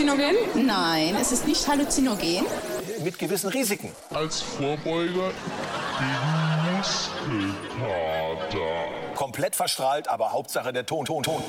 halluzinogen? Nein, es ist nicht halluzinogen. Mit gewissen Risiken. Als Vorbeuger gegen Muskelkater. Komplett verstrahlt, aber Hauptsache der Ton, Ton, Ton.